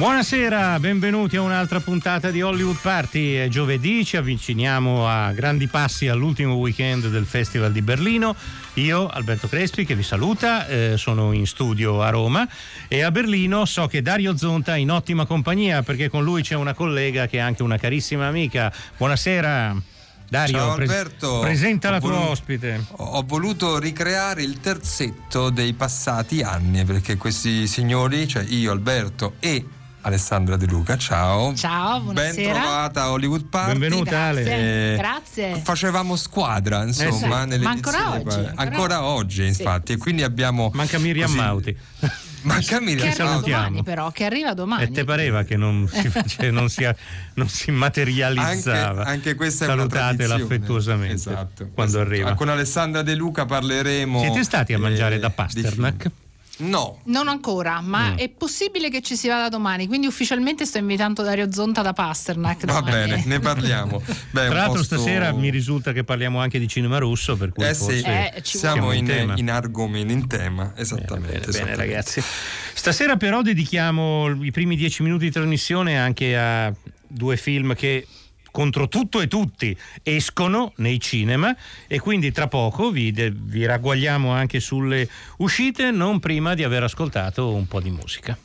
Buonasera, benvenuti a un'altra puntata di Hollywood Party. È giovedì, ci avviciniamo a grandi passi all'ultimo weekend del Festival di Berlino. Io, Alberto Crespi, che vi saluta, eh, sono in studio a Roma e a Berlino so che Dario Zonta è in ottima compagnia perché con lui c'è una collega che è anche una carissima amica. Buonasera. Dario, Ciao pres- Alberto. presenta Ho la tua volu- ospite. Ho voluto ricreare il terzetto dei passati anni perché questi signori, cioè io, Alberto e Alessandra De Luca, ciao. Ciao, Ben buonasera. trovata a Hollywood Party. Benvenuta Ale. Grazie. Eh, Grazie. Facevamo squadra, insomma, sì. nelle Ma ancora oggi, ancora ancora oggi, infatti, e quindi abbiamo Manca Miriam così- Mauti. Manca Che Miriam arriva Mauti. domani però, che arriva domani. E te pareva che non si, face- non si, non si materializzava. Anche, anche questa è una Salutatela tradizione. affettuosamente esatto, quando esatto. arriva. Con Alessandra De Luca parleremo. Siete stati a mangiare eh, da di Pasternak? No, Non ancora, ma Mm. è possibile che ci si vada domani, quindi ufficialmente sto invitando Dario Zonta da Pasternak. Va domani. bene, ne parliamo. Beh, Tra l'altro posto- stasera mi risulta che parliamo anche di cinema russo, per cui Eh sì. Eh, ci siamo in, Siamo in in argomento, in tema, esattamente. Bene, bene, esattamente. ragazzi. Stasera però dedichiamo i primi dieci minuti di trasmissione anche a due film che contro tutto e tutti escono nei cinema e quindi tra poco vi, vi ragguagliamo anche sulle uscite non prima di aver ascoltato un po' di musica.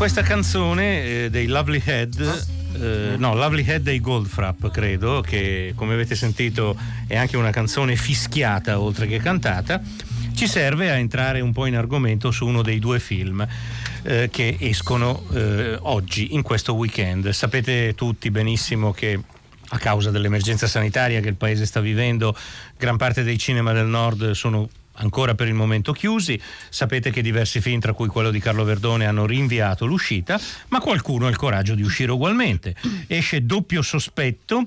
Questa canzone eh, dei Lovely Head, eh, no, Lovely Head dei Goldfrapp, credo, che come avete sentito è anche una canzone fischiata oltre che cantata, ci serve a entrare un po' in argomento su uno dei due film eh, che escono eh, oggi, in questo weekend. Sapete tutti benissimo che a causa dell'emergenza sanitaria che il paese sta vivendo, gran parte dei cinema del nord sono ancora per il momento chiusi. Sapete che diversi film, tra cui quello di Carlo Verdone, hanno rinviato l'uscita, ma qualcuno ha il coraggio di uscire ugualmente. Esce Doppio Sospetto,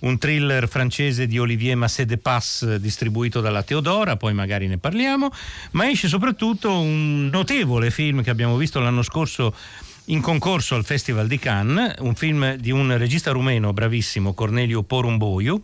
un thriller francese di Olivier Massé de Pass distribuito dalla Teodora, poi magari ne parliamo, ma esce soprattutto un notevole film che abbiamo visto l'anno scorso in concorso al Festival di Cannes, un film di un regista rumeno bravissimo, Cornelio Porumboiu.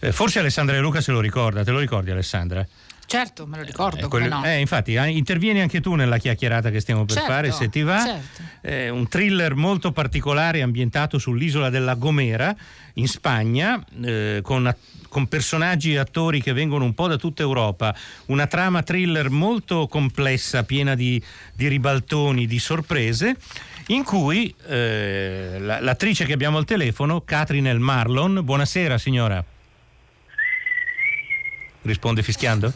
Eh, forse Alessandra De Luca se lo ricorda, te lo ricordi Alessandra? Certo, me lo ricordo, Eh, quello- no. eh, infatti, ah, intervieni anche tu nella chiacchierata che stiamo per Certo, fare, se ti va. certo. Eh, un thriller molto particolare ambientato sull'isola della Gomera, in Spagna, eh, con, con personaggi e attori che vengono un po' da tutta Europa. Una trama thriller molto complessa, piena di, di ribaltoni, di sorprese. in cui eh, la- l'attrice che abbiamo al telefono, Catherine El Marlon, buonasera signora. Risponde fischiando?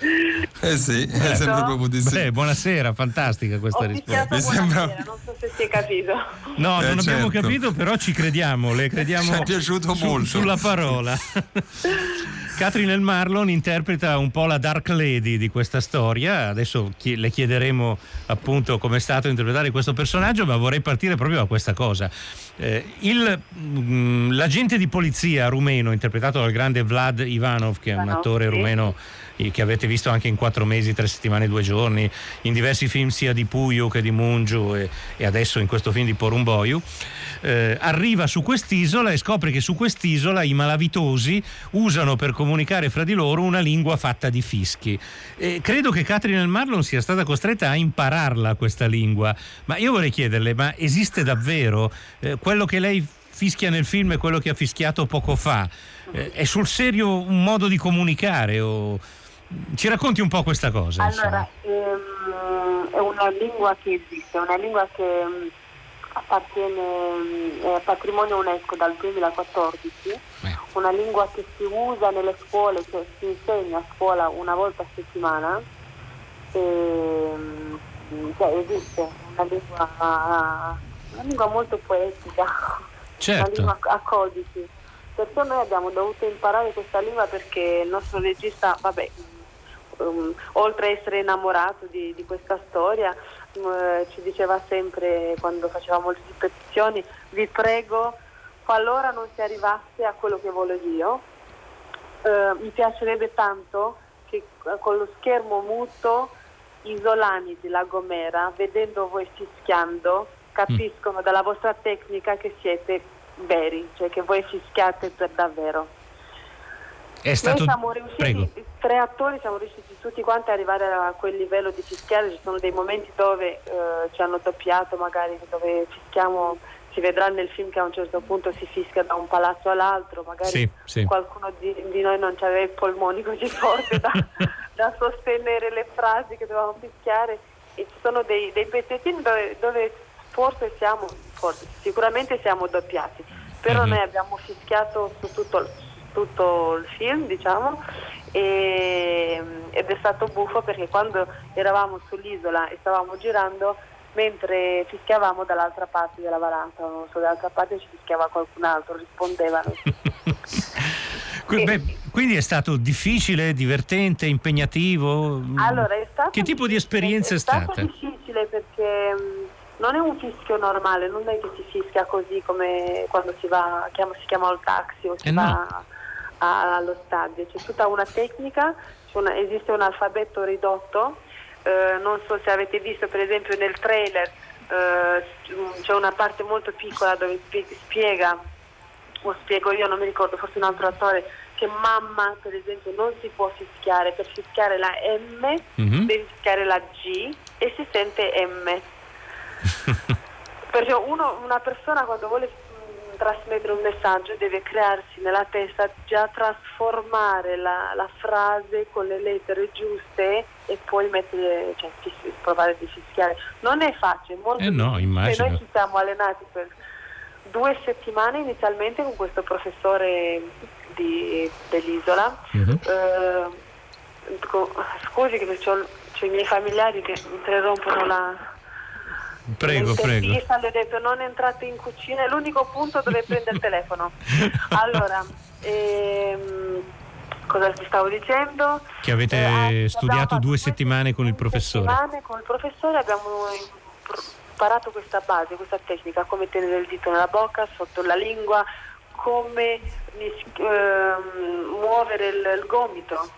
Eh sì, eh, sembra proprio di sì. Beh, buonasera, fantastica questa Ho risposta. Mi sembra- buonasera, non so se si è capito. No, Eh, non abbiamo certo. capito, però ci crediamo, le crediamo Ci è piaciuto su- molto. sulla parola. Catherine El Marlon interpreta un po' la Dark Lady di questa storia. Adesso chi- le chiederemo appunto come è stato interpretare questo personaggio, ma vorrei partire proprio da questa cosa. Eh, il, mm, l'agente di polizia rumeno, interpretato dal grande Vlad Ivanov, che è un attore rumeno che avete visto anche in quattro mesi, tre settimane, due giorni, in diversi film sia di Puyo che di Mungiu e, e adesso in questo film di Porumboiu, eh, arriva su quest'isola e scopre che su quest'isola i malavitosi usano per comunicare fra di loro una lingua fatta di fischi. E credo che Catherine Marlon sia stata costretta a impararla questa lingua, ma io vorrei chiederle, ma esiste davvero eh, quello che lei fischia nel film e quello che ha fischiato poco fa? Eh, è sul serio un modo di comunicare o... Ci racconti un po' questa cosa? Allora, ehm, è una lingua che esiste, è una lingua che mm, appartiene è patrimonio UNESCO dal 2014, Beh. una lingua che si usa nelle scuole, che si insegna a scuola una volta a settimana, ehm, cioè esiste una lingua, una lingua molto poetica, una Certo. lingua a codici. Perciò noi abbiamo dovuto imparare questa lingua perché il nostro regista, vabbè, um, oltre a essere innamorato di, di questa storia, um, ci diceva sempre quando facevamo le ripetizioni, vi prego, qualora non si arrivasse a quello che voglio io, eh, mi piacerebbe tanto che eh, con lo schermo muto i isolani di La Gomera, vedendo voi fischiando, capiscono dalla vostra tecnica che siete veri, cioè che voi fischiate per davvero. È stato... Noi siamo riusciti, Prego. tre attori siamo riusciti tutti quanti ad arrivare a quel livello di fischiare, ci sono dei momenti dove eh, ci hanno doppiato magari, dove fischiamo, si vedrà nel film che a un certo punto si fischia da un palazzo all'altro, magari Sì, sì. qualcuno di, di noi non aveva i polmoni così forti da, da sostenere le frasi che dovevamo fischiare e ci sono dei, dei pezzettini dove, dove forse siamo, forse, sicuramente siamo doppiati, però Mhm. noi abbiamo fischiato su tutto, tutto il film, diciamo, e- ed è stato buffo perché quando eravamo sull'isola e stavamo girando, mentre fischiavamo dall'altra parte della valanga, non so, dall'altra parte ci fischiava qualcun altro, rispondevano. Beh, quindi è stato difficile, divertente, impegnativo? Allora, è stato Che tipo di esperienza è stato stata? difficile perché mh, non è un fischio normale, non è che si fischia così come quando si va, chiama- si chiama il taxi o si Eh no. va a- allo stadio. C'è tutta una tecnica, una- esiste un alfabeto ridotto, eh, non so se avete visto per esempio nel trailer eh, c'è una parte molto piccola dove spie- spiega o spiego io, non mi ricordo, forse un altro attore, che mamma per esempio non si può fischiare, per fischiare la M Mhm. devi fischiare la G e si sente M. Perché uno, una persona quando vuole trasmettere un messaggio deve crearsi nella testa già trasformare la, la frase con le lettere giuste e poi mettere, cioè, provare di fischiare. Non è facile, molto Eh no, immagino. Noi ci siamo allenati per due settimane inizialmente con questo professore di- dell'isola. Mhm. Eh, scusi che c'ho, c'ho i miei familiari che interrompono la Prego, prego. le ho detto non entrate in cucina, è l'unico punto dove prende il telefono. Allora, ehm, cosa ti stavo dicendo? Che avete Eh, studiato due settimane con il professore. settimane con il professore abbiamo imparato questa base, questa tecnica, come tenere il dito nella bocca, sotto la lingua, come ehm, muovere il, il gomito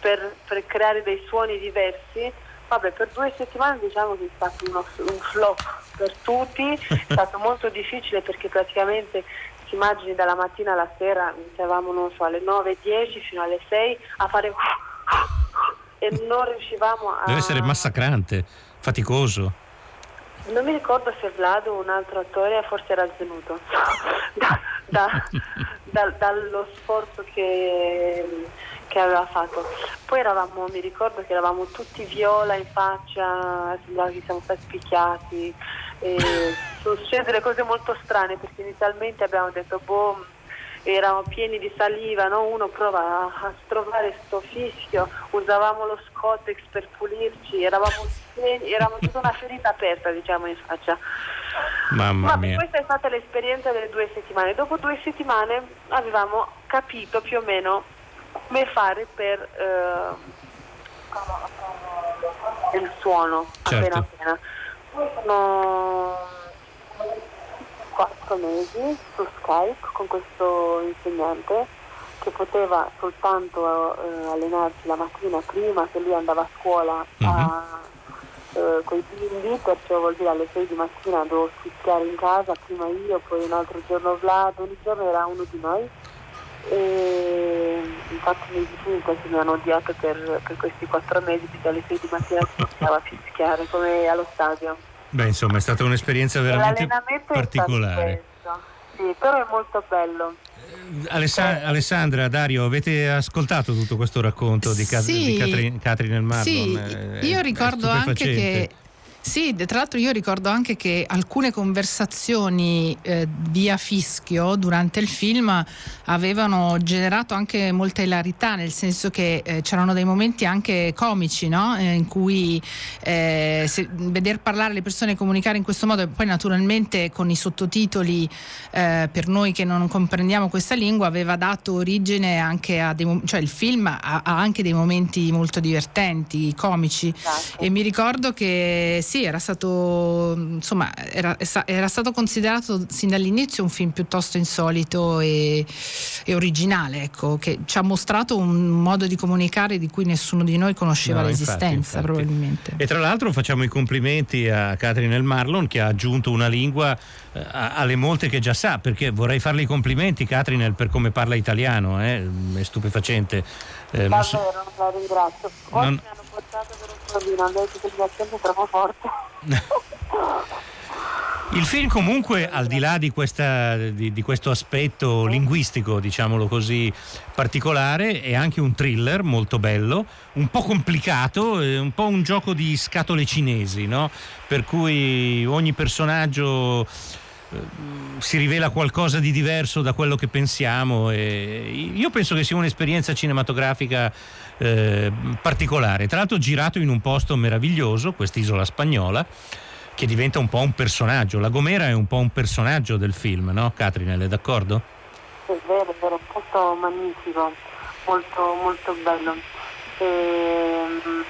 per, per creare dei suoni diversi. Vabbè, per due settimane diciamo che è stato uno- un flop per tutti, è stato molto difficile perché praticamente si immagini dalla mattina alla sera, iniziavamo non so, alle 9, 10 fino alle 6 a fare e non riuscivamo a... Deve essere massacrante, faticoso. Non mi ricordo se Vlad o un altro attore forse era svenuto da- da- dal- dallo sforzo che, che aveva fatto. Poi eravamo, mi ricordo che eravamo tutti viola in faccia, sembrava che siamo stati picchiati. e sono successe delle cose molto strane perché inizialmente abbiamo detto boh erano pieni di saliva, no? uno prova a, trovare sto fischio, usavamo lo scottex per pulirci, eravamo, pieni, eravamo tutta una ferita aperta diciamo in faccia. Mamma mia. questa è stata l'esperienza delle due settimane. Dopo due settimane avevamo capito più o meno come fare per eh, il suono Certo. appena appena. Sono quattro mesi su Skype con questo insegnante che poteva soltanto eh, allenarsi la mattina prima che lui andava a scuola a, eh, con i bimbi, perciò vuol dire alle 6 di mattina dovevo fischiare in casa, prima io, poi un altro giorno Vlad, ogni giorno era uno di noi. E infatti i miei vicini quasi mi hanno odiato per, per questi quattro mesi perché alle 6 di mattina si iniziava a fischiare come allo stadio. Beh, insomma, è stata un'esperienza veramente particolare. è stato questo. Sì, però è molto bello. Alessa- Alessandra, Dario, avete ascoltato tutto questo racconto di, Cat- Sì. di Catherine, Catherine Nel Marlon? Sì, Eh, io è ricordo anche che. Sì, tra l'altro io ricordo anche che alcune conversazioni eh, via fischio durante il film avevano generato anche molta ilarità, nel senso che eh, c'erano dei momenti anche comici, no? Eh, in cui eh, se- veder parlare le persone e comunicare in questo modo e poi naturalmente con i sottotitoli eh, per noi che non comprendiamo questa lingua aveva dato origine anche a dei mom- cioè il film ha, ha anche dei momenti molto divertenti, comici Esatto. e mi ricordo che sì, era stato insomma era, era stato considerato sin dall'inizio un film piuttosto insolito e, e originale, ecco, che ci ha mostrato un modo di comunicare di cui nessuno di noi conosceva No, l'esistenza infatti, infatti. probabilmente. E tra l'altro facciamo i complimenti a Catherine Nel Marlon che ha aggiunto una lingua eh, alle molte che già sa, perché vorrei farle i complimenti Catherine per come parla italiano, eh, è stupefacente. Eh, non so- Davvero, la ringrazio. Oggi Non- portato per un che il mio accento è troppo forte. Il film comunque, al di là di, questa- di- di questo aspetto linguistico, diciamolo così, particolare, è anche un thriller molto bello, un po' complicato, eh, un po' un gioco di scatole cinesi, no? Per cui ogni personaggio eh, si rivela qualcosa di diverso da quello che pensiamo io penso che sia un'esperienza cinematografica eh, particolare. Tra l'altro girato in un posto meraviglioso, quest'isola spagnola, che diventa un po' un personaggio. La Gomera è un po' un personaggio del film, no? Catrinelle, d'accordo? È vero, è vero, un posto magnifico, molto, molto bello. Ehm,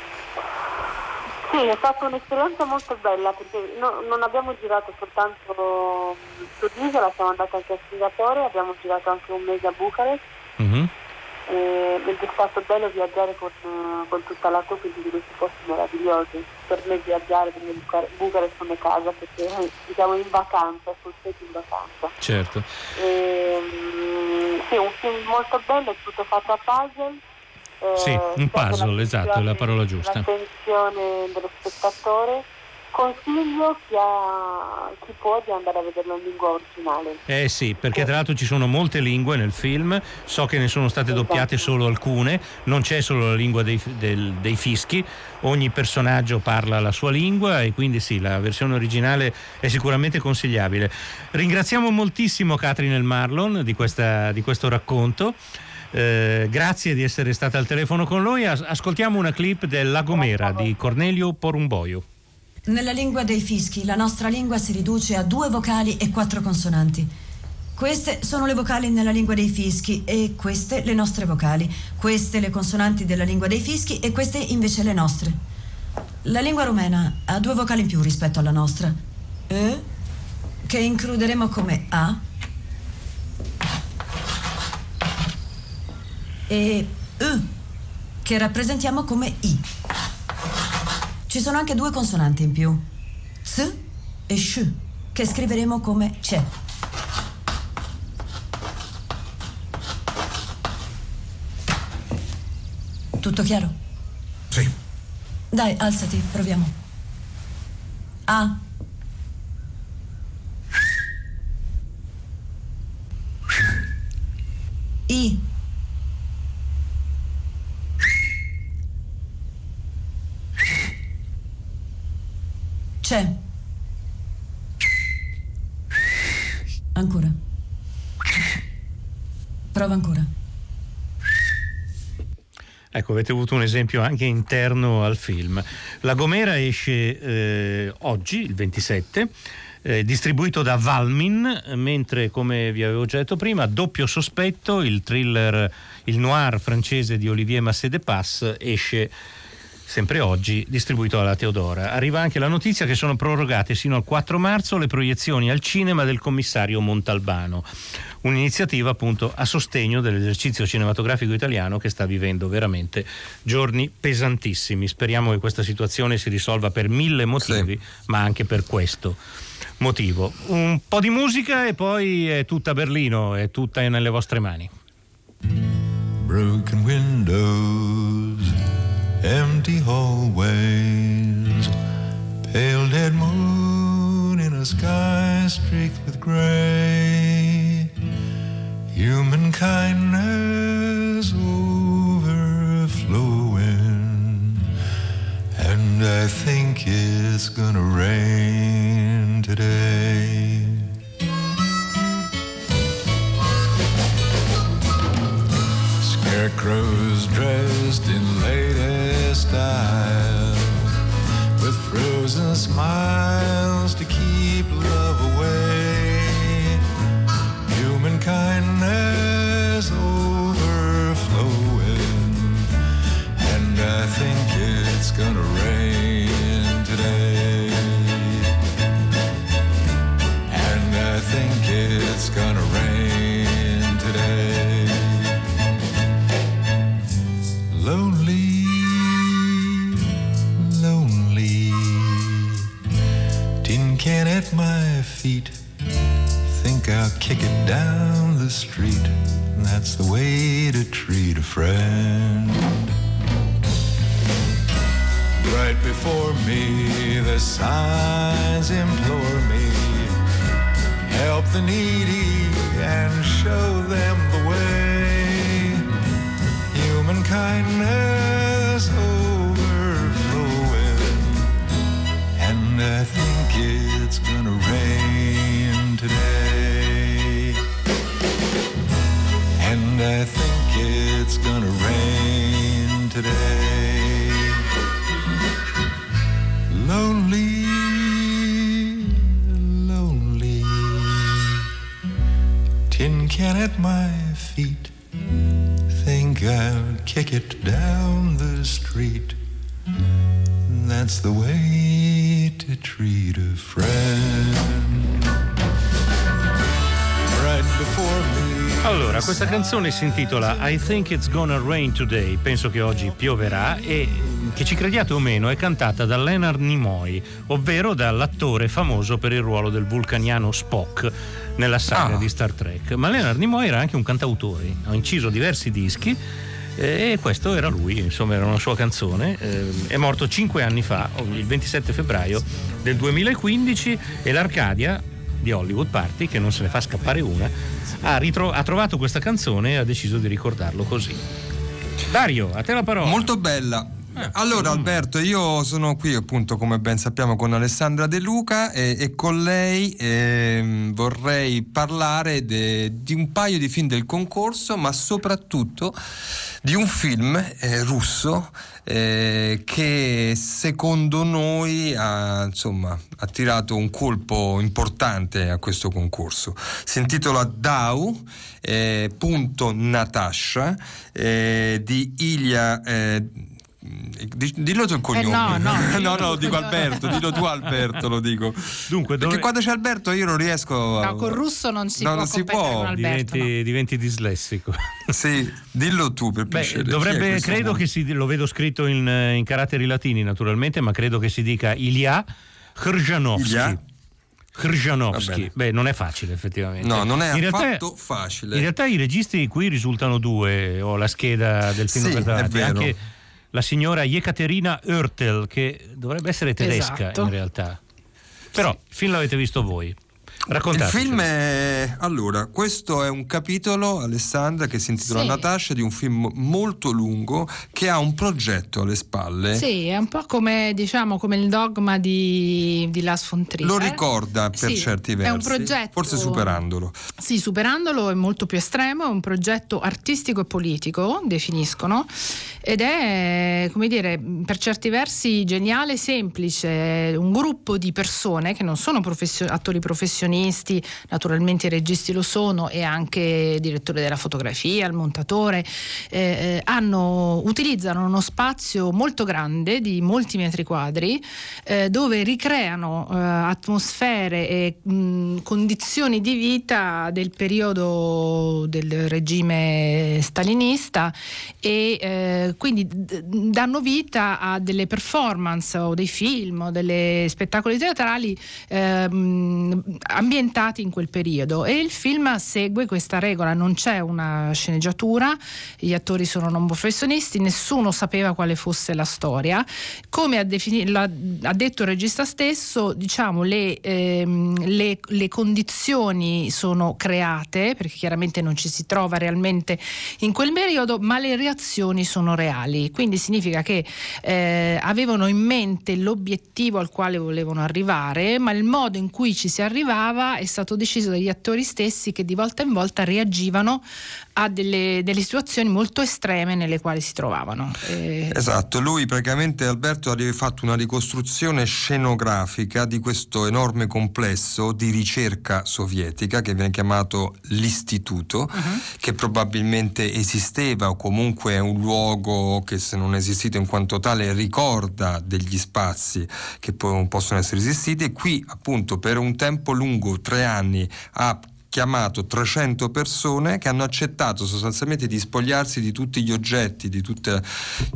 Sì, è stata un'esperienza molto bella perché no- non abbiamo girato soltanto mm, sull'isola, siamo andati anche a Singapore, abbiamo girato anche un mese a Bucarest Mhm. Ed è stato bello viaggiare con, eh, con tutta la tua quindi di questi posti meravigliosi. Per me viaggiare, per me Bucar- Bucarest come casa perché eh, siamo in vacanza, sul set in vacanza. Certo. Ehm, sì, un film molto bello, è tutto fatto a puzzle. eh, Sì, un puzzle, esatto, è la parola giusta. L'attenzione dello spettatore. Consiglio chi, ha, chi può di andare a vederlo in lingua originale. Eh sì, perché tra l'altro ci sono molte lingue nel film, so che ne sono state doppiate solo alcune, non c'è solo la lingua dei, del- dei fischi, ogni personaggio parla la sua lingua e quindi sì, la versione originale è sicuramente consigliabile. Ringraziamo moltissimo Catherine El Marlon di, questa- di questo racconto. Eh, grazie di essere stata al telefono con noi. As- ascoltiamo una clip del La Gomera di Cornelio Porumboio. Nella lingua dei fischi, la nostra lingua si riduce a due vocali e quattro consonanti. Queste sono le vocali nella lingua dei fischi e queste le nostre vocali. Queste le consonanti della lingua dei fischi e queste invece le nostre. La lingua rumena ha due vocali in più rispetto alla nostra. E, che includeremo come A. E U, che rappresentiamo come I. Ci sono anche due consonanti in più. Z e Sh, che scriveremo come c'è. Tutto chiaro? Sì. Dai, alzati, proviamo. A. I. C'è. Prova ancora. Ecco, avete avuto un esempio anche interno al film. La Gomera esce eh, oggi, il 27. eh, distribuito da Valmin, mentre come vi avevo già detto prima, Doppio sospetto, il thriller, il noir francese di Olivier Massé de Pass esce sempre oggi, distribuito dalla Teodora. Arriva anche la notizia che sono prorogate sino al 4 marzo le proiezioni al cinema del commissario Montalbano, un'iniziativa appunto a sostegno dell'esercizio cinematografico italiano che sta vivendo veramente giorni pesantissimi. Speriamo che questa situazione si risolva per mille motivi, ma anche per questo motivo. Un po' di musica e poi è tutta Berlino, è tutta nelle vostre mani. Broken windows, empty hallways, pale dead moon in a sky streaked with gray. Human kindness overflowing, and I think it's gonna rain today. Scarecrows dressed in style. With frozen smiles to keep love away. Human kindness overflowing. And I think it's gonna rain today. And I think it's gonna my feet. Think I'll kick it down the street. That's the way to treat a friend. Right before me, the signs implore me. Help the needy and show them the way human kindness I think it's gonna rain today. And I think it's gonna rain today. Lonely, lonely. Tin can at my feet think I'll kick it down the street. That's the way to treat a friend. Right before me. Allora, questa canzone si intitola I Think It's Gonna Rain Today, penso che oggi pioverà e che ci crediate o meno è cantata da Leonard Nimoy, ovvero dall'attore famoso per il ruolo del vulcaniano Spock nella saga Ah. di Star Trek. Ma Leonard Nimoy era anche un cantautore, ha inciso diversi dischi e questo era lui, insomma era una sua canzone. eh, È morto cinque anni fa, il 27 febbraio del 2015 e l'Arcadia di Hollywood Party, che non se ne fa scappare una, ha, ritro- ha trovato questa canzone e ha deciso di ricordarlo così. Dario, a te la parola. Molto bella. Allora Alberto, io sono qui appunto come ben sappiamo con Alessandra De Luca e, e con lei ehm, vorrei parlare de- di un paio di film del concorso, ma soprattutto di un film eh, russo eh, che secondo noi ha, insomma, ha tirato un colpo importante a questo concorso. Si intitola Dau, eh, punto Natasha, eh, di Ilya... eh, dillo tu il cognome. no, no, no, dillo no, lo tu. dico Alberto, dillo tu Alberto, lo dico. Dunque, Perché dove- quando c'è Alberto io non riesco a... No, col russo non si No, può non si può. con Alberto. diventi, no. diventi dislessico. Sì, dillo tu per Beh, piacere. Dovrebbe, credo uomo? che si, lo vedo scritto in, eh, in caratteri latini naturalmente, ma credo che si dica Ilya Khrzhanovsky. Khrzhanovsky. bene. Beh, non è facile effettivamente. No, non è In realtà- affatto facile. In realtà i registi qui risultano due, ho la scheda del film Sì, per davanti, è vero. anche la signora Yekaterina Oertel, che dovrebbe essere tedesca Esatto. in realtà. Però il film l'avete visto voi. Il film è. Allora, questo è un capitolo, Alessandra, che si intitola Sì. Natascia, di un film molto lungo che ha un progetto alle spalle. Sì, è un po' come, diciamo, come il dogma di, di Las von Trier. Lo ricorda per Sì, certi è versi, un progetto- forse superandolo. Sì, superandolo è molto più estremo, è un progetto artistico e politico, definiscono, ed è, come dire, per certi versi geniale, semplice, è un gruppo di persone che non sono professio- attori professionisti, naturalmente i registi lo sono e anche il direttore della fotografia, il montatore, eh, eh, hanno- utilizzano uno spazio molto grande di molti metri quadri eh, dove ricreano eh, atmosfere e mh, condizioni di vita del periodo del regime stalinista e eh, quindi danno vita a delle performance o dei film o delle spettacoli teatrali ehm, ambientati in quel periodo e il film segue questa regola, non c'è una sceneggiatura, gli attori sono non professionisti, nessuno sapeva quale fosse la storia. Come ha, defini- l'ha- ha detto il regista stesso, diciamo, le, ehm, le- le condizioni sono create, perché chiaramente non ci si trova realmente in quel periodo, ma le reazioni sono reali. Quindi significa che eh, avevano in mente l'obiettivo al quale volevano arrivare, ma il modo in cui ci si arrivava è stato deciso dagli attori stessi che di volta in volta reagivano a delle, delle situazioni molto estreme nelle quali si trovavano. Eh, Esatto, lui praticamente Alberto ha fatto una ricostruzione scenografica di questo enorme complesso di ricerca sovietica che viene chiamato l'Istituto, che probabilmente esisteva o comunque è un luogo che se non è esistito in quanto tale ricorda degli spazi che po- possono essere esistiti e qui appunto per un tempo lungo, tre anni, ha chiamato 300 persone che hanno accettato sostanzialmente di spogliarsi di tutti gli oggetti, di, tutte,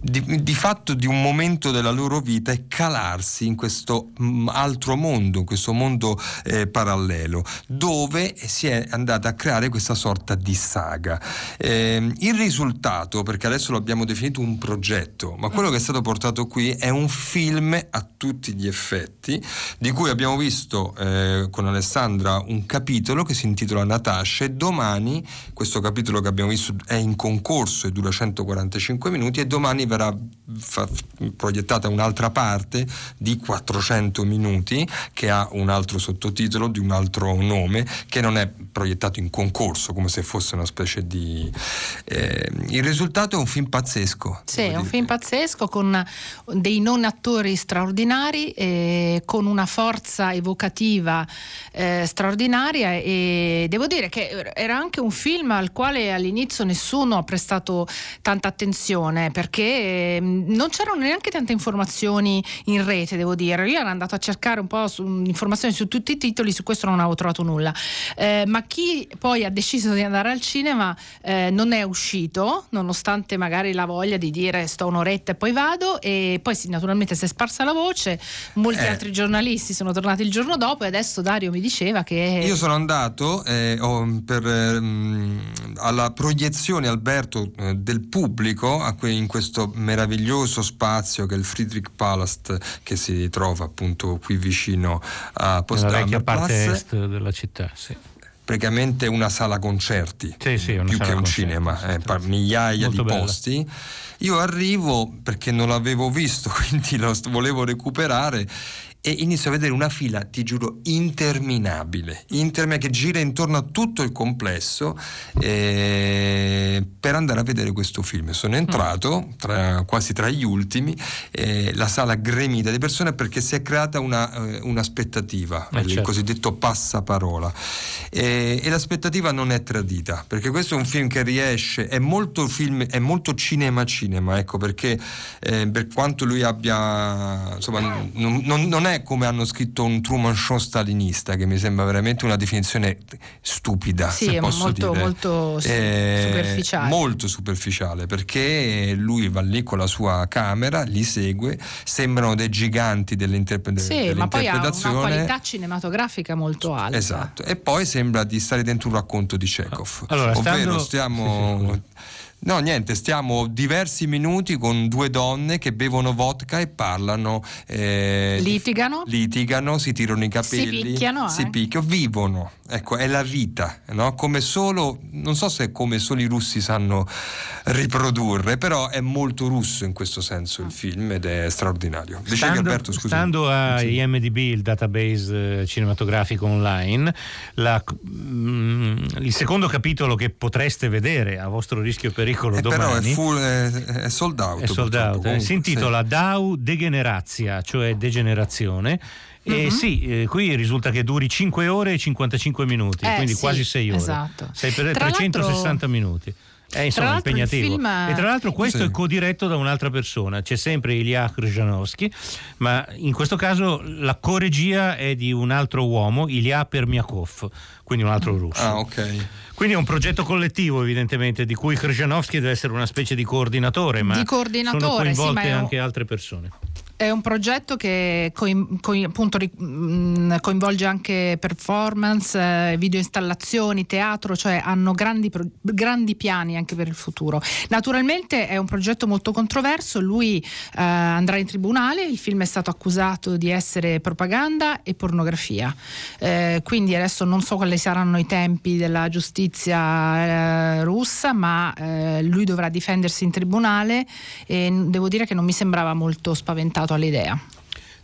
di, di fatto di un momento della loro vita e calarsi in questo mm, altro mondo, in questo mondo eh, parallelo, dove si è andata a creare questa sorta di saga. Eh, il risultato, perché adesso lo abbiamo definito un progetto, ma quello che è stato portato qui è un film a tutti gli effetti, di cui abbiamo visto eh, con Alessandra un capitolo che si intitola Natascia e domani questo capitolo che abbiamo visto è in concorso e dura 145 minuti e domani verrà fa- proiettata un'altra parte di 400 minuti che ha un altro sottotitolo di un altro nome che non è proiettato in concorso come se fosse una specie di... eh, il risultato è un film pazzesco. Sì, è un dire. film pazzesco con dei non attori straordinari, eh, con una forza evocativa eh, straordinaria e devo dire che era anche un film al quale all'inizio nessuno ha prestato tanta attenzione perché eh, non c'erano neanche tante informazioni in rete, devo dire. Io ero andato a cercare un po' su, informazioni su tutti i titoli, su questo non avevo trovato nulla. Eh, ma chi poi ha deciso di andare al cinema eh, non è uscito, nonostante magari la voglia di dire sto un'oretta e poi vado, e poi sì, naturalmente si è sparsa la voce, molti Eh. altri giornalisti sono tornati il giorno dopo e adesso Dario mi diceva che... Io sono andato eh, ho- per, ehm, alla proiezione, Alberto, eh, del pubblico que- in questo meraviglioso spazio che è il Friedrich Palast, che si trova appunto qui vicino a Nella Potsdamer vecchia parte est della città, sì. praticamente una sala concerti Sì, sì, una più sala che un concerti, cinema, sì, eh, migliaia Molto di bella. posti. Io arrivo perché non l'avevo visto, quindi lo volevo recuperare e inizio a vedere una fila, ti giuro, interminabile, interminabile che gira intorno a tutto il complesso eh, per andare a vedere questo film. Sono entrato tra- quasi tra gli ultimi, eh, la sala gremita di persone perché si è creata una, eh, un'aspettativa, Eh, il certo. cosiddetto passaparola. E, e l'aspettativa non è tradita, perché questo è un film che riesce, è molto film, è molto cinema cinema, ecco, perché eh, per quanto lui abbia, insomma, non, non- non è come hanno scritto un Truman Show stalinista, che mi sembra veramente una definizione stupida, Sì, se è posso molto- dire. molto Eh, superficiale. Molto superficiale, perché lui va lì con la sua camera, li segue, sembrano dei giganti dell'interpre- Sì, ma poi ha una dell'interpretazione. qualità cinematografica molto alta. Esatto, e poi sembra di stare dentro un racconto di Chekhov. Allora, ovvero stando- stiamo Sì, sì, No, niente, stiamo diversi minuti con due donne che bevono vodka e parlano. eh, Litigano. litigano, si tirano i capelli, picchiano si anche. picchiano, vivono. Ecco, è la vita, no? Come solo, non so se come solo i russi sanno riprodurre, però è molto russo in questo senso il film ed è straordinario. Dicevi Stando, Alberto, scusa. stando a IMDB, il database eh, cinematografico online, la- mm, il secondo capitolo che potreste vedere a vostro rischio e pericolo Eh, però è, domani full, è, è sold out. è sold out, eh. comunque, si intitola Dau Degenerazia, cioè degenerazione. E sì, eh, qui risulta che duri 5 ore e 55 minuti, Eh, quindi sì, quasi 6 ore. esatto. Sei per Tra 360 l'altro- minuti. È insomma l'altro il impegnativo. film- E tra l'altro questo Sì. è codiretto da un'altra persona, c'è sempre Ilya Krzyzanowski, ma in questo caso la coregia è di un altro uomo, Ilya Permiakov, quindi un altro russo. Ah, ok. Quindi è un progetto collettivo evidentemente di cui Krzyzanowski deve essere una specie di coordinatore, ma Di coordinatore, sono sì, coinvolte ma è anche altre persone. È un progetto che coin- coin- appunto mh, coinvolge anche performance, eh, video installazioni, teatro, cioè hanno grandi, grandi piani anche per il futuro. Naturalmente è un progetto molto controverso, lui eh, andrà in tribunale, il film è stato accusato di essere propaganda e pornografia, Eh, quindi adesso non so quali saranno i tempi della giustizia eh, russa, ma eh, lui dovrà difendersi in tribunale e devo dire che non mi sembrava molto spaventato all'idea.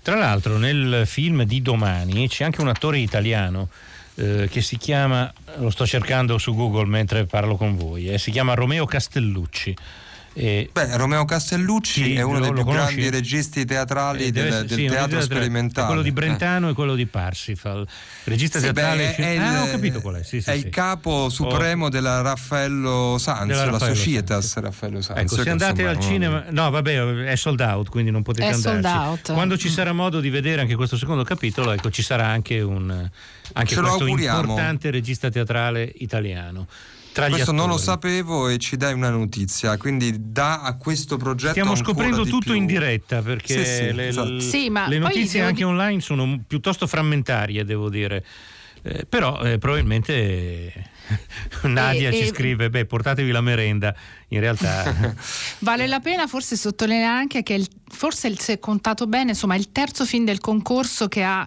Tra l'altro nel film di domani c'è anche un attore italiano eh, che si chiama, lo sto cercando su Google mentre parlo con voi, eh, si chiama Romeo Castellucci. E- Beh, Romeo Castellucci Sì, è uno lo- dei più conosci? grandi registi teatrali eh, deve del, essere- del sì, teatro sperimentale. è quello di Eh. Brentano e quello di Parsifal. Regista Sì, teatrale. beh, è, è ah, il, ho capito qual è. Sì, sì, è sì. il capo supremo della Raffaello Sanz, Della la Raffaello Societas Sanz. Raffaello Sanz. Ecco, se andate al cinema, no, vabbè, è sold out, quindi non potete È andarci. sold out. Quando ci sarà modo di vedere anche questo secondo capitolo, ecco, ci sarà anche un anche Ce questo importante regista teatrale italiano. Tra gli Questo non lo attori. sapevo e ci dai una notizia, quindi da a questo progetto Stiamo scoprendo tutto più. in diretta perché Sì, sì, le, esatto. Sì, ma le notizie anche di- online sono piuttosto frammentarie, devo dire. Eh, però eh, probabilmente eh, Nadia E- ci e- scrive: Beh, portatevi la merenda. In realtà, Vale la pena forse sottolineare anche che il- forse il- se contato bene, insomma, il terzo film del concorso che ha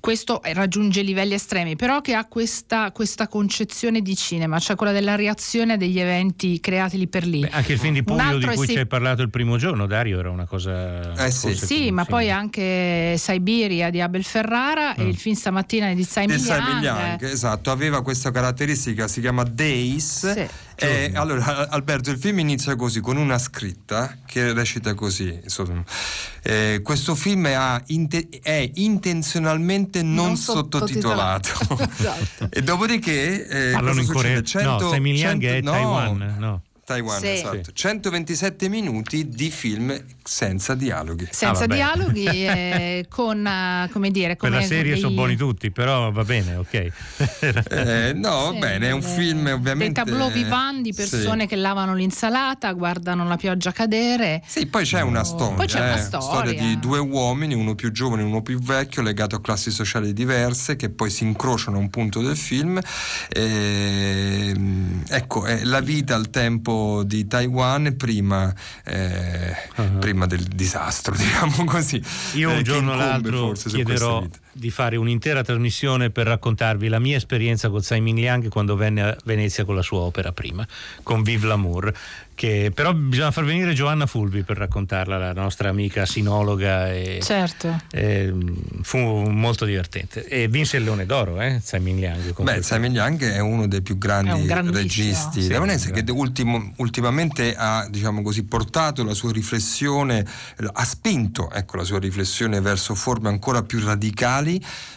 questo eh, raggiunge livelli estremi, però che ha questa, questa concezione di cinema, cioè quella della reazione degli eventi creati lì per lì. beh, anche il film di Puglio di cui sì- ci hai parlato il primo giorno, Dario, era una cosa. Eh sì. Sì, ma poi anche Siberia di Abel Ferrara e Mm. il film stamattina di Simon Young. Young, esatto, aveva questa caratteristica, si chiama Days. Sì. E allora, Alberto, il film inizia così, con una scritta che recita così. insomma, eh, questo film ha inte- è intenzionalmente non, Non sottotitolato. sottotitolato. Esatto. e dopodiché... eh, Parlano in no, 100 Simon Yang è 100 no, Taiwan. No. Taiwan, Sì. esatto. Sì. 127 minuti di film senza dialoghi. Senza Ah, dialoghi, eh, con, eh, come dire, Per come la serie dei- sono buoni tutti, però va bene, ok. Eh, no, va Sì, bene, è un delle- film ovviamente... Dei tableau vivant di persone Sì. che lavano l'insalata, guardano la pioggia cadere. Sì, poi c'è una storia. Poi c'è una eh, storia. di due uomini, uno più giovane e uno più vecchio, legato a classi sociali diverse, che poi si incrociano a un punto del film. Ehm, ecco, è la vita al tempo di Taiwan prima, eh, Uh-huh. prima del disastro, diciamo così. Io eh, un che giorno o l'altro forse su chiederò. Di fare un'intera trasmissione per raccontarvi la mia esperienza con Simon Liang quando venne a Venezia con la sua opera prima, con Vive l'amour. Che, però bisogna far venire Giovanna Fulvi per raccontarla, la nostra amica sinologa. E, Certo. e, fu molto divertente. E vinse il Leone d'Oro, eh, Simon Liang. Beh. Simon Young è uno dei più grandi registi Sì, taiwanesi che ultimo- ultimamente ha diciamo così, portato la sua riflessione, ha spinto ecco, la sua riflessione verso forme ancora più radicali.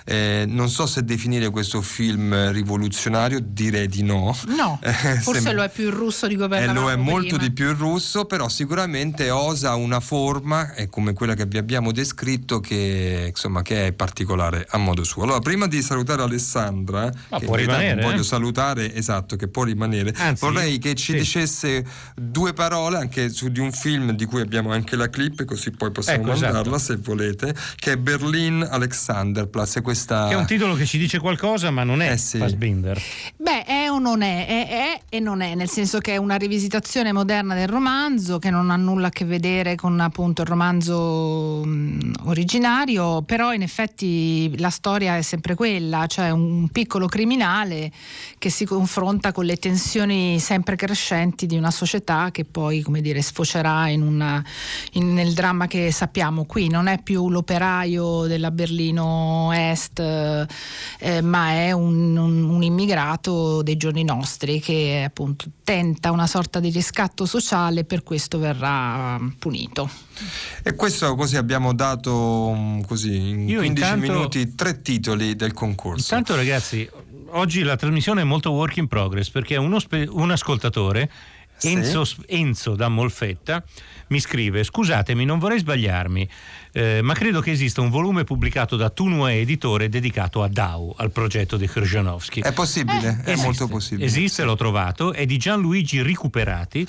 Eh, non so se definire questo film rivoluzionario, direi di no. No, Eh, forse sembra- lo è più il russo di e governare. lo è molto di più il russo, però sicuramente osa una forma, è come quella che vi abbiamo descritto, che, insomma, che è particolare a modo suo. Allora, prima di salutare Alessandra, Ma che può rimanere, non voglio eh? salutare, esatto, che può rimanere, Anzi, vorrei che ci sì. dicesse due parole anche su di un film di cui abbiamo anche la clip, così poi possiamo Ecco, esatto. mandarla se volete, che è Berlin Alexander. Alexanderplatz. È questa... Che è un titolo che ci dice qualcosa, ma non è Eh sì. Fassbinder. Beh, è o non è, è, è e non è, nel senso che è una rivisitazione moderna del romanzo che non ha nulla a che vedere con appunto il romanzo mh, originario, però in effetti la storia è sempre quella, cioè un piccolo criminale che si confronta con le tensioni sempre crescenti di una società che poi, come dire, sfocerà in una, in- nel dramma che sappiamo qui. Non è più l'operaio della Berlino Est, eh, ma è un, un- un immigrato dei giorni nostri che appunto tenta una sorta di riscatto sociale e per questo verrà punito. E questo così abbiamo dato mm, così in Io 15 intanto- minuti tre titoli del concorso. Intanto, ragazzi, oggi la trasmissione è molto work in progress perché uno spe- un ascoltatore, Sì. Enzo, Enzo da Molfetta, mi scrive: Scusatemi, non vorrei sbagliarmi, eh, ma credo che esista un volume pubblicato da Tunue Editore dedicato a DAO, al progetto di Krzyzanowski. È possibile, è Esiste, molto possibile. Esiste, l'ho trovato, è di Gianluigi Ricuperati.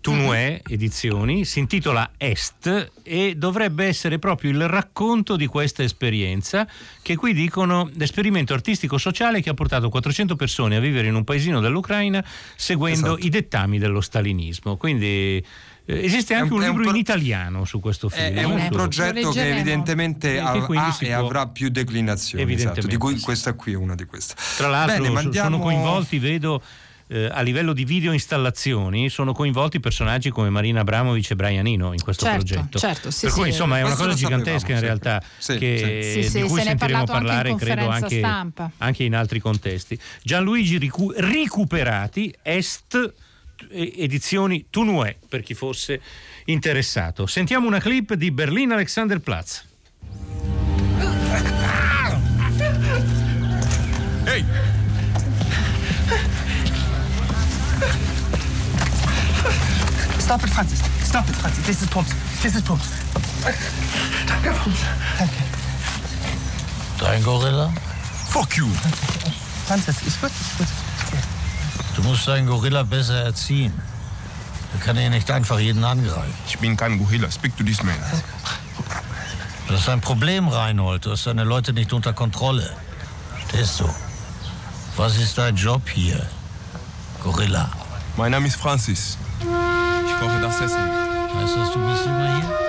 Tunue Edizioni, si intitola Est e dovrebbe essere proprio il racconto di questa esperienza che qui dicono l'esperimento artistico-sociale che ha portato 400 persone a vivere in un paesino dell'Ucraina seguendo Esatto. i dettami dello stalinismo. Quindi eh, esiste È anche un- un, è un libro pro- in italiano su questo film. È, è eh, un progetto che evidentemente E ha, che ha e può- avrà più declinazioni, esatto, Evidentemente, di cui sì. questa qui è una di queste. Tra l'altro Bene, mandiamo- sono coinvolti, vedo, eh, a livello di video installazioni, sono coinvolti personaggi come Marina Abramovic e Brian Eno in questo Certo, progetto. certo, sì, per cui sì. insomma è una cosa gigantesca in realtà sì. Che- sì. Di cui sentiremo parlato anche parlare credo anche, anche in altri contesti. Gianluigi Ricu- Ricuperati, Est eh, edizioni Tunue per chi fosse interessato. Sentiamo una clip di Berlin Alexanderplatz. Hey! Stop it, Francis. Stop it, Francis. This is Pumps. This is Pumps. Danke, Pumps. Danke. Dein Gorilla? Fuck you! Francis, ist gut, ist gut. Du musst deinen Gorilla besser erziehen. Er kann hier nicht einfach jeden angreifen. Ich bin kein Gorilla. Speak to this man. Das ist ein Problem, Reinhold. Du hast deine Leute nicht unter Kontrolle. Stehst du? Was ist dein Job hier? Gorilla. Mein Name ist Francis. Ich koche das Essen. Heißt das, du bist immer hier?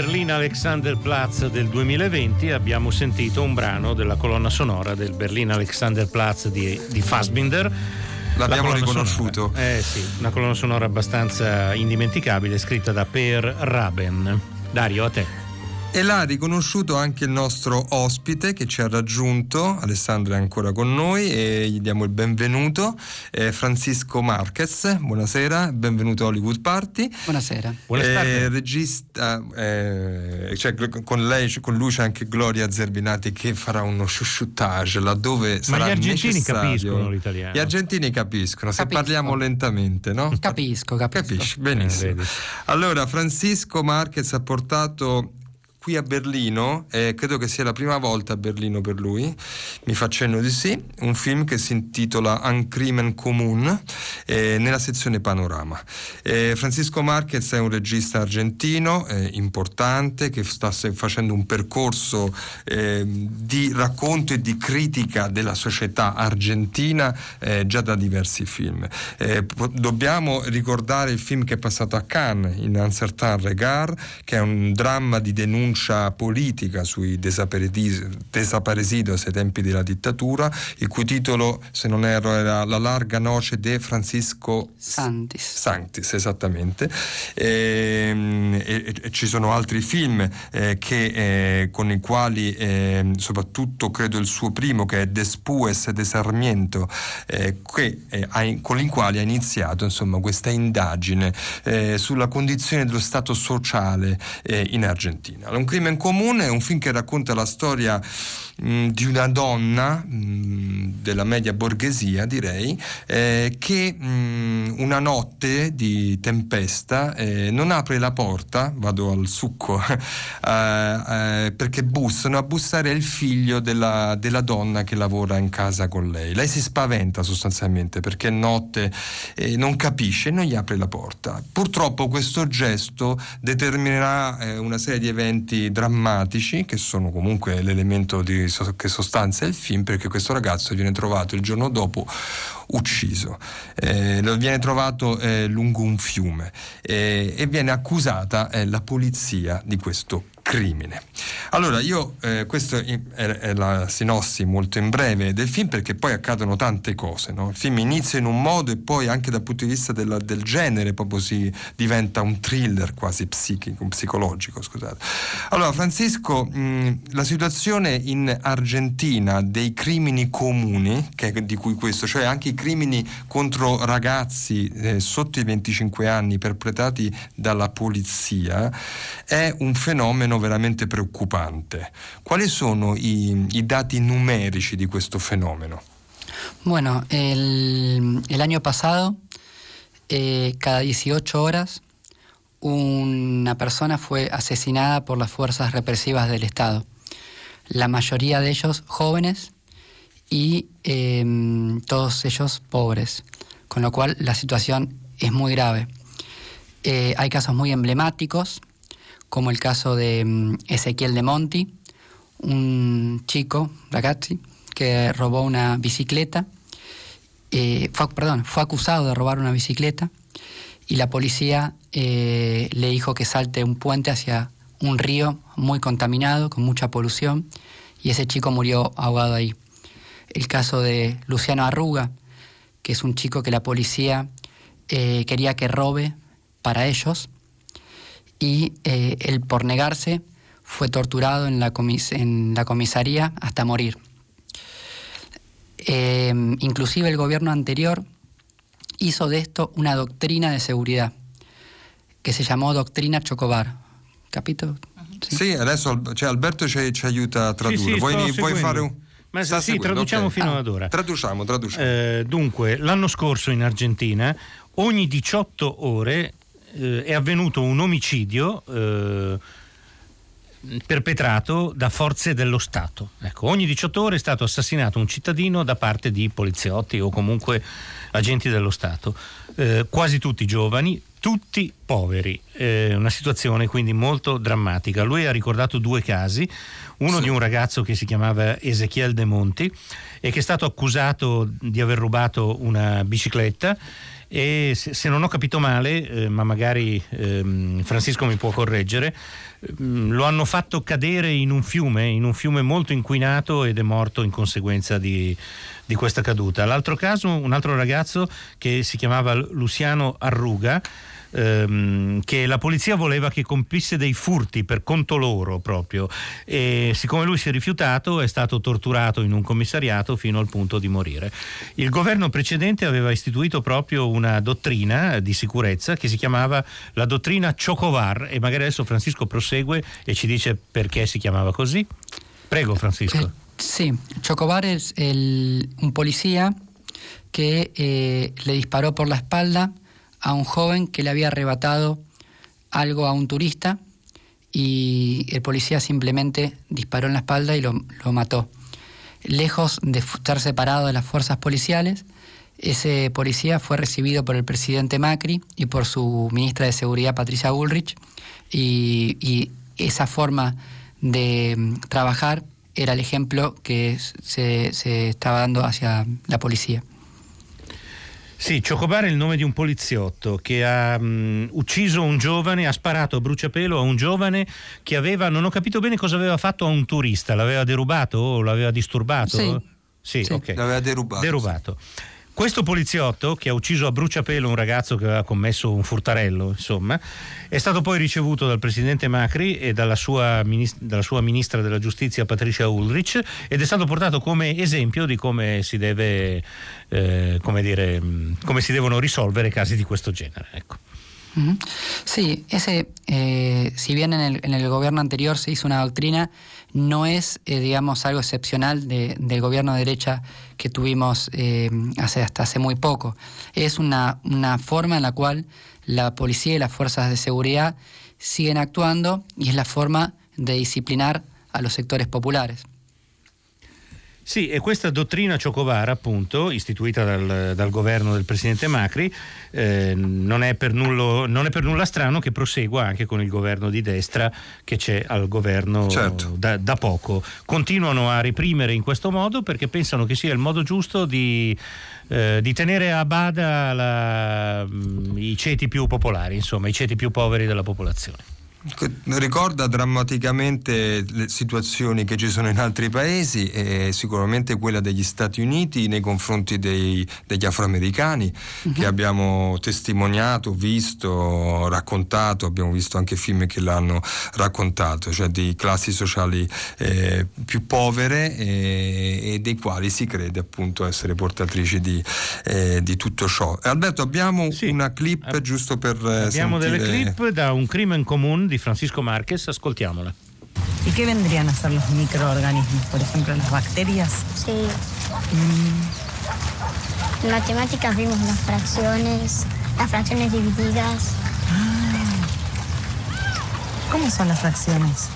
Dopo il Berlin Alexanderplatz del 2020 abbiamo sentito un brano della colonna sonora del Berlin Alexanderplatz di, di Fassbinder. L'abbiamo riconosciuto. sonora- eh sì, una colonna sonora abbastanza indimenticabile scritta da Per Raben. Dario, a te. E l'ha riconosciuto anche il nostro ospite che ci ha raggiunto, Alessandro è ancora con noi e gli diamo il benvenuto, eh, Francisco Marquez, buonasera, benvenuto a Hollywood Party. Buonasera. Eh, regista, eh, cioè, con, lei, con lui c'è anche Gloria Zerbinati che farà uno chuchotage laddove Ma sarà gli argentini necessario. capiscono l'italiano. Gli argentini capiscono, se Capisco. parliamo lentamente, no? Capisco, capisco. Capisci, benissimo. Eh. Allora, Francisco Marquez ha portato qui a Berlino, eh, credo che sia la prima volta a Berlino per lui, mi fa cenno di sì, un film che si intitola Un Crimen Commun eh, nella sezione Panorama. Eh, Francisco Marquez è un regista argentino eh, importante che sta facendo un percorso eh, di racconto e di critica della società argentina eh, già da diversi film. Dobbiamo ricordare il film che è passato a Cannes, in Un certain regard, che è un dramma di denuncia politica sui desaparedi- desaparecidos ai tempi della dittatura, il cui titolo, se non erro, era La larga noce de Francisco Santis. Sanctis, esattamente. Ehm, E, e- e ci sono altri film eh, che, eh, con i quali, ehm, soprattutto credo il suo primo, che è Despues de Sarmiento, eh, che, eh, con i quali ha iniziato insomma, questa indagine eh, sulla condizione dello Stato sociale eh, in Argentina. Un crimine comune un film che racconta la storia mh, di una donna mh, della media borghesia, direi, eh, che mh, una notte di tempesta eh, non apre la porta, vado al succo, eh, eh, perché bussano, a bussare il figlio della, della donna che lavora in casa con lei. Lei si spaventa sostanzialmente perché è notte non capisce e non gli apre la porta. Purtroppo questo gesto determinerà eh, una serie di eventi drammatici che sono comunque l'elemento di che sostanzia il film perché questo ragazzo viene trovato il giorno dopo ucciso. Eh, viene trovato eh, lungo un fiume eh, e viene accusata eh, la polizia di questo crimine. Allora, io eh, questa è, è la sinossi molto in breve del film perché poi accadono tante cose. no? Il film inizia in un modo e poi anche dal punto di vista della- del genere proprio si diventa un thriller quasi psichico, psicologico. Scusate. Allora, Francisco, mh, la situazione in Argentina dei crimini comuni, che di cui questo, cioè anche i crimini contro ragazzi eh, sotto i 25 anni perpetrati dalla polizia, è un fenomeno veramente preoccupante. Quali sono i, i dati numerici di questo fenomeno? Bueno, el, el año pasado, eh, cada 18 horas, una persona fue asesinada por las fuerzas represivas del Estado. La mayoría de ellos jóvenes y eh, todos ellos pobres, con lo cual la situación es muy grave. Eh, hay casos muy emblemáticos, como el caso de mm, Ezequiel de Monti, un chico, ragazzi, que robó una bicicleta, eh, fue, perdón, fue acusado de robar una bicicleta y la policía eh, le dijo que salte un puente hacia un río muy contaminado, con mucha polución, y ese chico murió ahogado ahí. El caso de Luciano Arruga, que es un chico que la policía eh, quería que robe para ellos, y eh, él por negarse fue torturado en la, comis- en la comisaría hasta morir. Eh, inclusive el gobierno anterior hizo de esto una doctrina de seguridad che si chiamò Doctrina Chocobar. Capito? Sì, adesso cioè, Alberto ci, ci aiuta a tradurre. Sì, sì, vuoi, sto vuoi seguendo. fare un... Ma Sta sì, seguendo, traduciamo ok. fino ad ora. Traduciamo, traduciamo. Eh, dunque, l'anno scorso in Argentina, ogni 18 ore eh, è avvenuto un omicidio eh, perpetrato da forze dello Stato. Ecco, ogni 18 ore è stato assassinato un cittadino da parte di poliziotti o comunque agenti dello Stato. Eh, quasi tutti giovani, tutti poveri, eh, una situazione quindi molto drammatica. Lui ha ricordato due casi, uno sì. di un ragazzo che si chiamava Ezechiel De Monti e che è stato accusato di aver rubato una bicicletta e se, non ho capito male, eh, ma magari ehm, Francisco mi può correggere, lo hanno fatto cadere in un fiume, in un fiume molto inquinato ed è morto in conseguenza di, di questa caduta. L'altro caso, un altro ragazzo che si chiamava Luciano Arruga, ehm, che la polizia voleva che compisse dei furti per conto loro proprio e siccome lui si è rifiutato è stato torturato in un commissariato fino al punto di morire. Il governo precedente aveva istituito proprio una dottrina di sicurezza che si chiamava la dottrina Chocovar e magari adesso Francisco prosegue e ci dice perché si chiamava così. Prego Francisco. Eh, sí, Chocobar es el, un policía que eh, le disparó por la espalda a un joven que le había arrebatado algo a un turista y el policía simplemente disparó en la espalda y lo, lo mató. Lejos de estar separado de las fuerzas policiales, ese policía fue recibido por el presidente Macri y por su ministra de Seguridad Patricia Bullrich y, y esa forma de mm, trabajar era el ejemplo que se, se estaba dando hacia la policía. Sì, Ciocobare è il nome di un poliziotto che ha um, ucciso un giovane, ha sparato a bruciapelo a un giovane che aveva, non ho capito bene cosa aveva fatto a un turista, l'aveva derubato o l'aveva disturbato? Sì, sì, sì. ok. L'aveva derubato. Derubato. Questo poliziotto che ha ucciso a bruciapelo un ragazzo che aveva commesso un furtarello, insomma, è stato poi ricevuto dal presidente Macri e dalla sua, dalla sua ministra della giustizia Patricia Ulrich ed è stato portato come esempio di come si deve, eh, come dire, come si devono risolvere casi di questo genere. Ecco. Sí, ese, eh, si bien en el, gobierno anterior se hizo una doctrina, no es, eh, digamos, algo excepcional de, del gobierno de derecha que tuvimos eh, hace, hasta hace muy poco. Es una, una forma en la cual la policía y las fuerzas de seguridad siguen actuando y es la forma de disciplinar a los sectores populares. Sì, e questa dottrina Ciocovara, appunto, istituita dal, dal governo del presidente Macri, eh, non, è nullo, non, è per nulla strano che prosegua anche con il governo di destra che c'è al governo certo. da, da, poco. Continuano a reprimere in questo modo perché pensano che sia il modo giusto di, eh, di tenere a bada la, i ceti più popolari, insomma, i ceti più poveri della popolazione. Ricorda drammaticamente le situazioni che ci sono in altri paesi e sicuramente quella degli Stati Uniti nei confronti dei, degli afroamericani uh-huh. che abbiamo testimoniato, visto, raccontato, abbiamo visto anche film che l'hanno raccontato, cioè di classi sociali eh, più povere e, e, dei quali si crede appunto essere portatrici di, eh, di tutto ciò. Alberto abbiamo sì. una clip giusto per... Abbiamo sentire... delle clip da un crimen comune di Francisco Márquez, ascoltiamola. ¿Y qué vendrían a ser los microorganismos? Por ejemplo, las bacterias. Sí. Mm. En matemáticas vimos las fracciones, las fracciones divididas. Ah. ¿Cómo son las fracciones?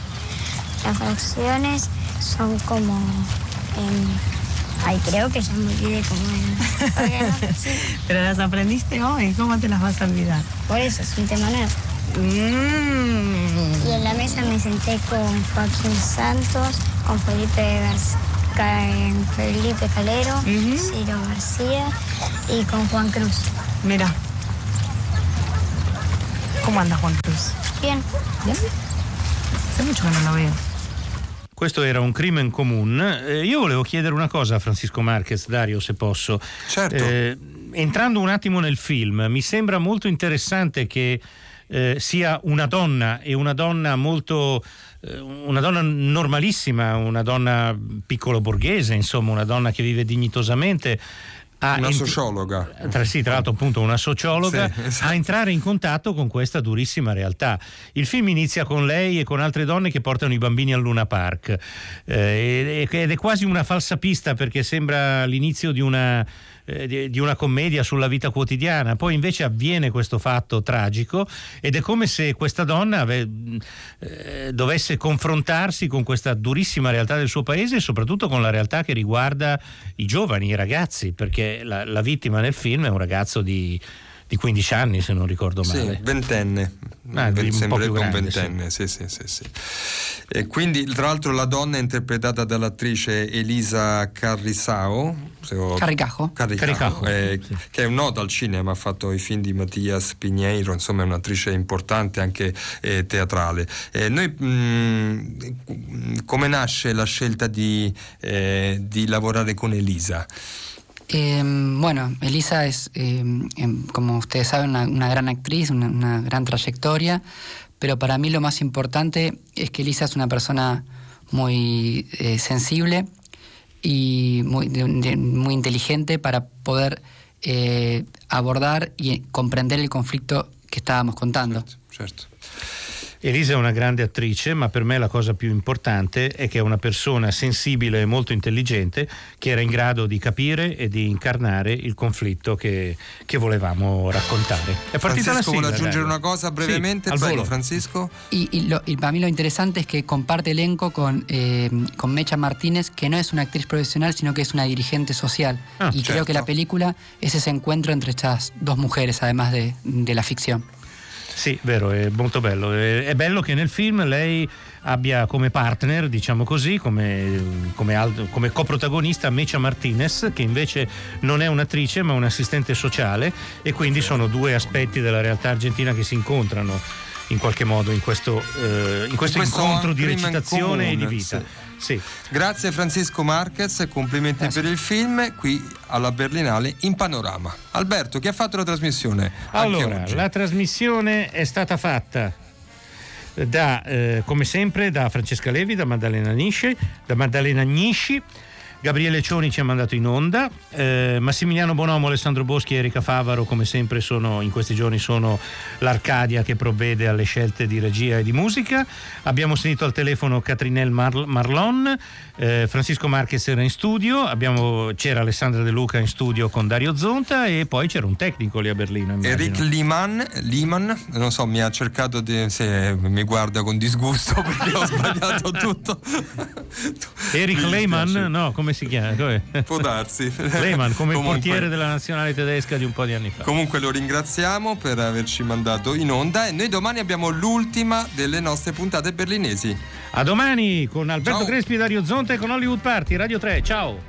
Las fracciones son como... Eh, ay, creo que ya me olvidé cómo. Pero las aprendiste hoy, ¿cómo te las vas a olvidar? Por eso, es un tema nuevo. Mm. Y en la mesa me senté con Joaquín Santos, con Felipe, Gar Felipe Calero, uh -huh. Ciro García y con Juan Cruz. Mira. ¿Cómo anda Juan Cruz? Bien. ¿Bien? Hace mucho che non lo vedo. Questo era un crimen comune. Eh, io volevo chiedere una cosa a Francisco Marquez, Dario, se posso. Certo. Eh, entrando un attimo nel film, mi sembra molto interessante che eh, sia una donna e una donna molto eh, una donna normalissima, una donna piccolo borghese, insomma, una donna che vive dignitosamente. una sociologa. Tra, sì, tra l'altro appunto una sociologa, sì, esatto. a entrare in contatto con questa durissima realtà. Il film inizia con lei e con altre donne che portano i bambini al Luna Park eh, ed è quasi una falsa pista perché sembra l'inizio di una eh, di, una commedia sulla vita quotidiana. Poi invece avviene questo fatto tragico ed è come se questa donna ave, eh, dovesse confrontarsi con questa durissima realtà del suo paese e soprattutto con la realtà che riguarda i giovani, i ragazzi, perché la, la vittima nel film è un ragazzo di di 15 anni se non ricordo male. Sì, ventenne. Ah, Mi un po' sembra più un grande, ventenne, sì, sì, sì, sì. E quindi, tra l'altro, la donna è interpretata dall'attrice Elisa Carrisao. ho- Carricajo. Carricajo, Carricajo, eh, che è un noto al cinema, ha fatto i film di Mattias Piñeiro, insomma è un'attrice importante anche eh, teatrale. Eh, noi, mh, come nasce la scelta di, eh, di lavorare con Elisa? Eh, bueno, Elisa es, eh, como ustedes saben, una, una gran actriz, una, una gran trayectoria, pero para mí lo más importante es que Elisa es una persona muy eh, sensible y muy, de- muy inteligente para poder eh, abordar y comprender el conflicto que estábamos contando. Elisa è una grande attrice, ma per me la cosa più importante è che è una persona sensibile e molto intelligente che era in grado di capire e di incarnare il conflitto che, che volevamo raccontare. È partita Francisco la sigla, vuole aggiungere una cosa brevemente? Sì, al volo. Francisco. Y, y lo- y para mí lo interesante es que comparte elenco con, eh, con Mecha Martínez, que no es una actriz profesional, sino que es una dirigente social. Ah, y creo certo. que la película es ese encuentro entre estas dos mujeres, además de, de la ficción. Sì, vero, è molto bello. È, è bello che nel film lei abbia come partner, diciamo così, come, come, come coprotagonista Mecha Martinez, che invece non è un'attrice ma un assistente sociale e quindi sono due aspetti della realtà argentina che si incontrano in qualche modo in questo, eh, in questo In questo incontro di recitazione e di comune, vita. Sì. Grazie Francisco Marquez complimenti per il film qui alla Berlinale in panorama. Alberto, chi ha fatto la trasmissione? Allora, la trasmissione è stata fatta da, eh, come sempre da Francesca Levi, da Maddalena Nisci, da Maddalena Nisci, Gabriele Cioni ci ha mandato in onda, eh, Massimiliano Bonomo, Alessandro Boschi e Erika Favaro come sempre sono, in questi giorni sono l'Arcadia che provvede alle scelte di regia e di musica. Abbiamo sentito al telefono Catrinel Mar- Marlon, eh, Francisco Marquez era in studio, abbiamo- c'era Alessandra De Luca in studio con Dario Zonta e poi c'era un tecnico lì a Berlino. immagino. Eric Liman, Liman, non so, mi ha cercato di. se mi guarda con disgusto perché ho sbagliato tutto. Eric dispiace. no, come si chiama? Come? Può darsi. Lehmann, come Comunque- portiere della nazionale tedesca di un po' di anni fa. Comunque lo ringraziamo per averci mandato in onda e noi domani abbiamo l'ultima delle nostre puntate berlinesi. A domani con Alberto Ciao. Crespi Dario Zonta e con Hollywood Party, Radio 3. Ciao!